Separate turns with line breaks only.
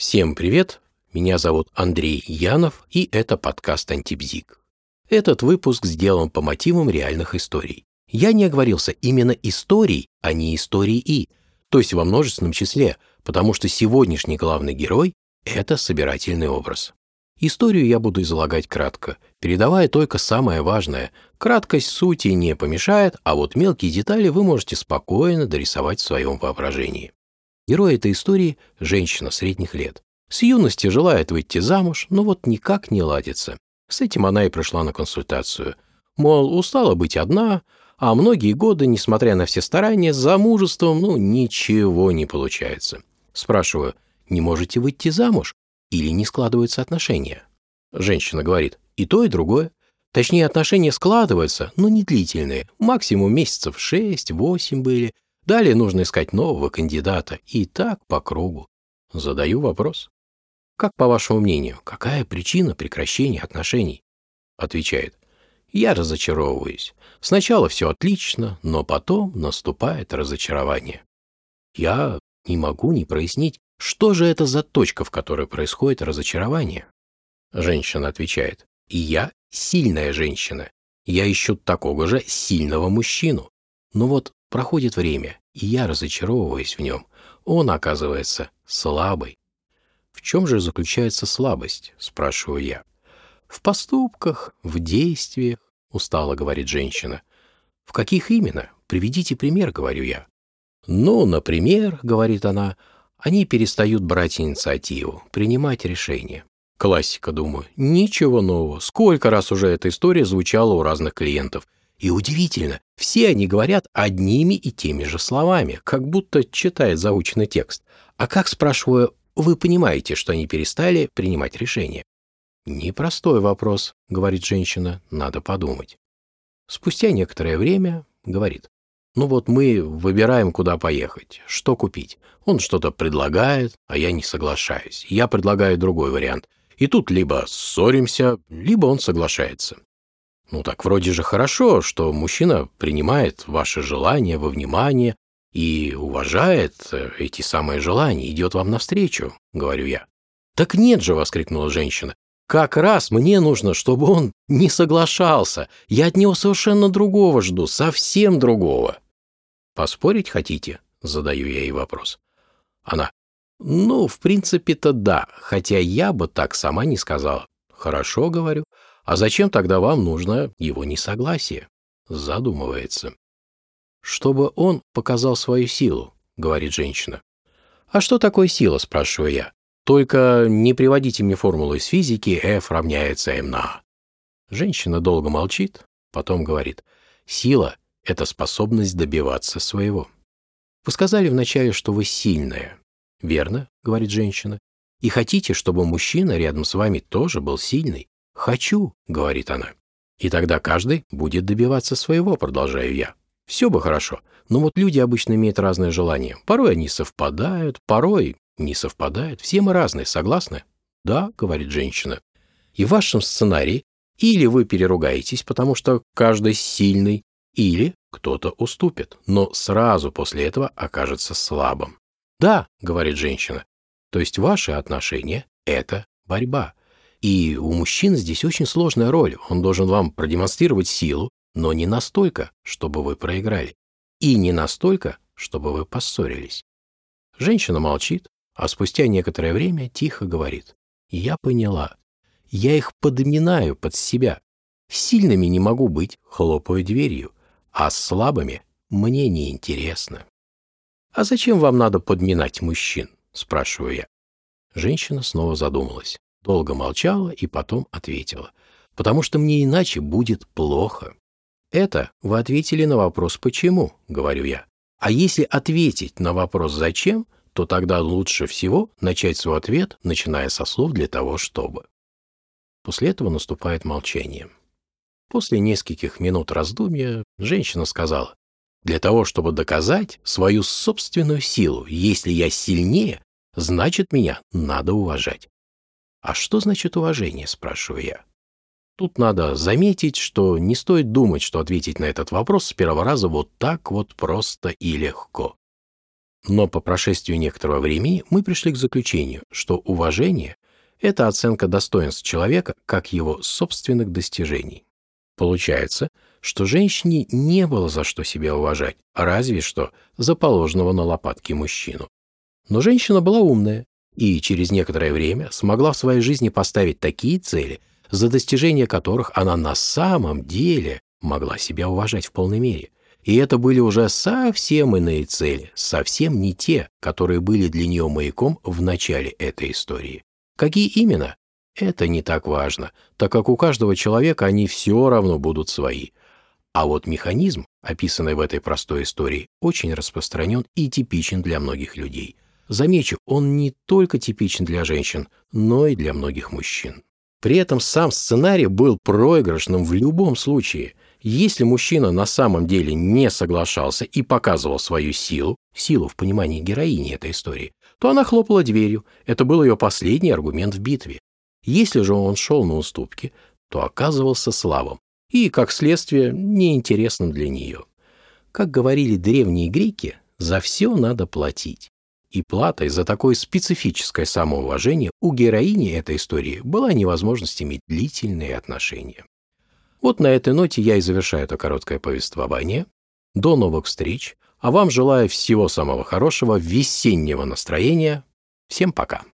Всем привет! Меня зовут Андрей Янов, и это подкаст «Антибзик». Этот выпуск сделан по мотивам реальных историй. Я не оговорился именно историй, а не истории, то есть во множественном числе, потому что сегодняшний главный герой – это собирательный образ. Историю я буду излагать кратко, передавая только самое важное. Краткость сути не помешает, а вот мелкие детали вы можете спокойно дорисовать в своем воображении. Герой этой истории – женщина средних лет. С юности желает выйти замуж, но вот никак не ладится. С этим она и пришла на консультацию. Мол, устала быть одна, а многие годы, несмотря на все старания, с замужеством, ну, ничего не получается. Спрашиваю, не можете выйти замуж или не складываются отношения? Женщина говорит, и то, и другое. Точнее, отношения складываются, но не длительные. Максимум месяцев 6-8 были, Далее нужно искать нового кандидата. И так по кругу. Задаю вопрос. Как, по вашему мнению, какая причина прекращения отношений? Отвечает. Я разочаровываюсь. Сначала все отлично, но потом наступает разочарование. Я не могу не прояснить, что же это за точка, в которой происходит разочарование. Женщина отвечает. И я сильная женщина. Я ищу такого же сильного мужчину. Но вот проходит время, и я разочаровываюсь в нем. Он, оказывается, слабый. В чем же заключается слабость, спрашиваю я. В поступках, в действиях, устало говорит женщина. В каких именно? Приведите пример, говорю я. Ну, например, говорит она, они перестают брать инициативу, принимать решения. Классика, думаю. Ничего нового. Сколько раз уже эта история звучала у разных клиентов – и удивительно, все они говорят одними и теми же словами, как будто читает заученный текст. А как, спрашиваю, вы понимаете, что они перестали принимать решения? «Непростой вопрос», — говорит женщина, — «надо подумать». Спустя некоторое время говорит, «Ну вот мы выбираем, куда поехать, что купить. Он что-то предлагает, а я не соглашаюсь. Я предлагаю другой вариант. И тут либо ссоримся, либо он соглашается. Ну так вроде же хорошо, что мужчина принимает ваши желания во внимание и уважает э, эти самые желания, идет вам навстречу, говорю я. Так нет же, воскликнула женщина. Как раз мне нужно, чтобы он не соглашался. Я от него совершенно другого жду, совсем другого. Поспорить хотите? Задаю я ей вопрос. Она. Ну, в принципе-то да, хотя я бы так сама не сказала. Хорошо, говорю. А зачем тогда вам нужно его несогласие? Задумывается. Чтобы он показал свою силу, говорит женщина. А что такое сила, спрашиваю я. Только не приводите мне формулу из физики F равняется m на A. Женщина долго молчит, потом говорит. Сила — это способность добиваться своего. Вы сказали вначале, что вы сильная. Верно, говорит женщина. И хотите, чтобы мужчина рядом с вами тоже был сильный. «Хочу», — говорит она. И тогда каждый будет добиваться своего, продолжаю я. Все бы хорошо, но вот люди обычно имеют разные желания. Порой они совпадают, порой не совпадают. Все мы разные, согласны? Да, говорит женщина. И в вашем сценарии или вы переругаетесь, потому что каждый сильный, или кто-то уступит, но сразу после этого окажется слабым. Да, говорит женщина. То есть ваши отношения – это борьба. И у мужчин здесь очень сложная роль. Он должен вам продемонстрировать силу, но не настолько, чтобы вы проиграли. И не настолько, чтобы вы поссорились. Женщина молчит, а спустя некоторое время тихо говорит. «Я поняла. Я их подминаю под себя. Сильными не могу быть, хлопаю дверью, а с слабыми мне не интересно. «А зачем вам надо подминать мужчин?» – спрашиваю я. Женщина снова задумалась. Долго молчала и потом ответила. «Потому что мне иначе будет плохо». «Это вы ответили на вопрос «почему», — говорю я. А если ответить на вопрос «зачем», то тогда лучше всего начать свой ответ, начиная со слов «для того, чтобы». После этого наступает молчание. После нескольких минут раздумья женщина сказала, «Для того, чтобы доказать свою собственную силу, если я сильнее, значит, меня надо уважать. А что значит уважение, спрашиваю я. Тут надо заметить, что не стоит думать, что ответить на этот вопрос с первого раза вот так вот просто и легко. Но по прошествии некоторого времени мы пришли к заключению, что уважение – это оценка достоинств человека как его собственных достижений. Получается, что женщине не было за что себя уважать, разве что за положенного на лопатки мужчину. Но женщина была умная и через некоторое время смогла в своей жизни поставить такие цели, за достижение которых она на самом деле могла себя уважать в полной мере. И это были уже совсем иные цели, совсем не те, которые были для нее маяком в начале этой истории. Какие именно? Это не так важно, так как у каждого человека они все равно будут свои. А вот механизм, описанный в этой простой истории, очень распространен и типичен для многих людей. Замечу, он не только типичен для женщин, но и для многих мужчин. При этом сам сценарий был проигрышным в любом случае. Если мужчина на самом деле не соглашался и показывал свою силу, силу в понимании героини этой истории, то она хлопала дверью. Это был ее последний аргумент в битве. Если же он шел на уступки, то оказывался слабым и, как следствие, неинтересным для нее. Как говорили древние греки, за все надо платить. И платой за такое специфическое самоуважение у героини этой истории была невозможность иметь длительные отношения. Вот на этой ноте я и завершаю это короткое повествование. До новых встреч, а вам желаю всего самого хорошего, весеннего настроения. Всем пока!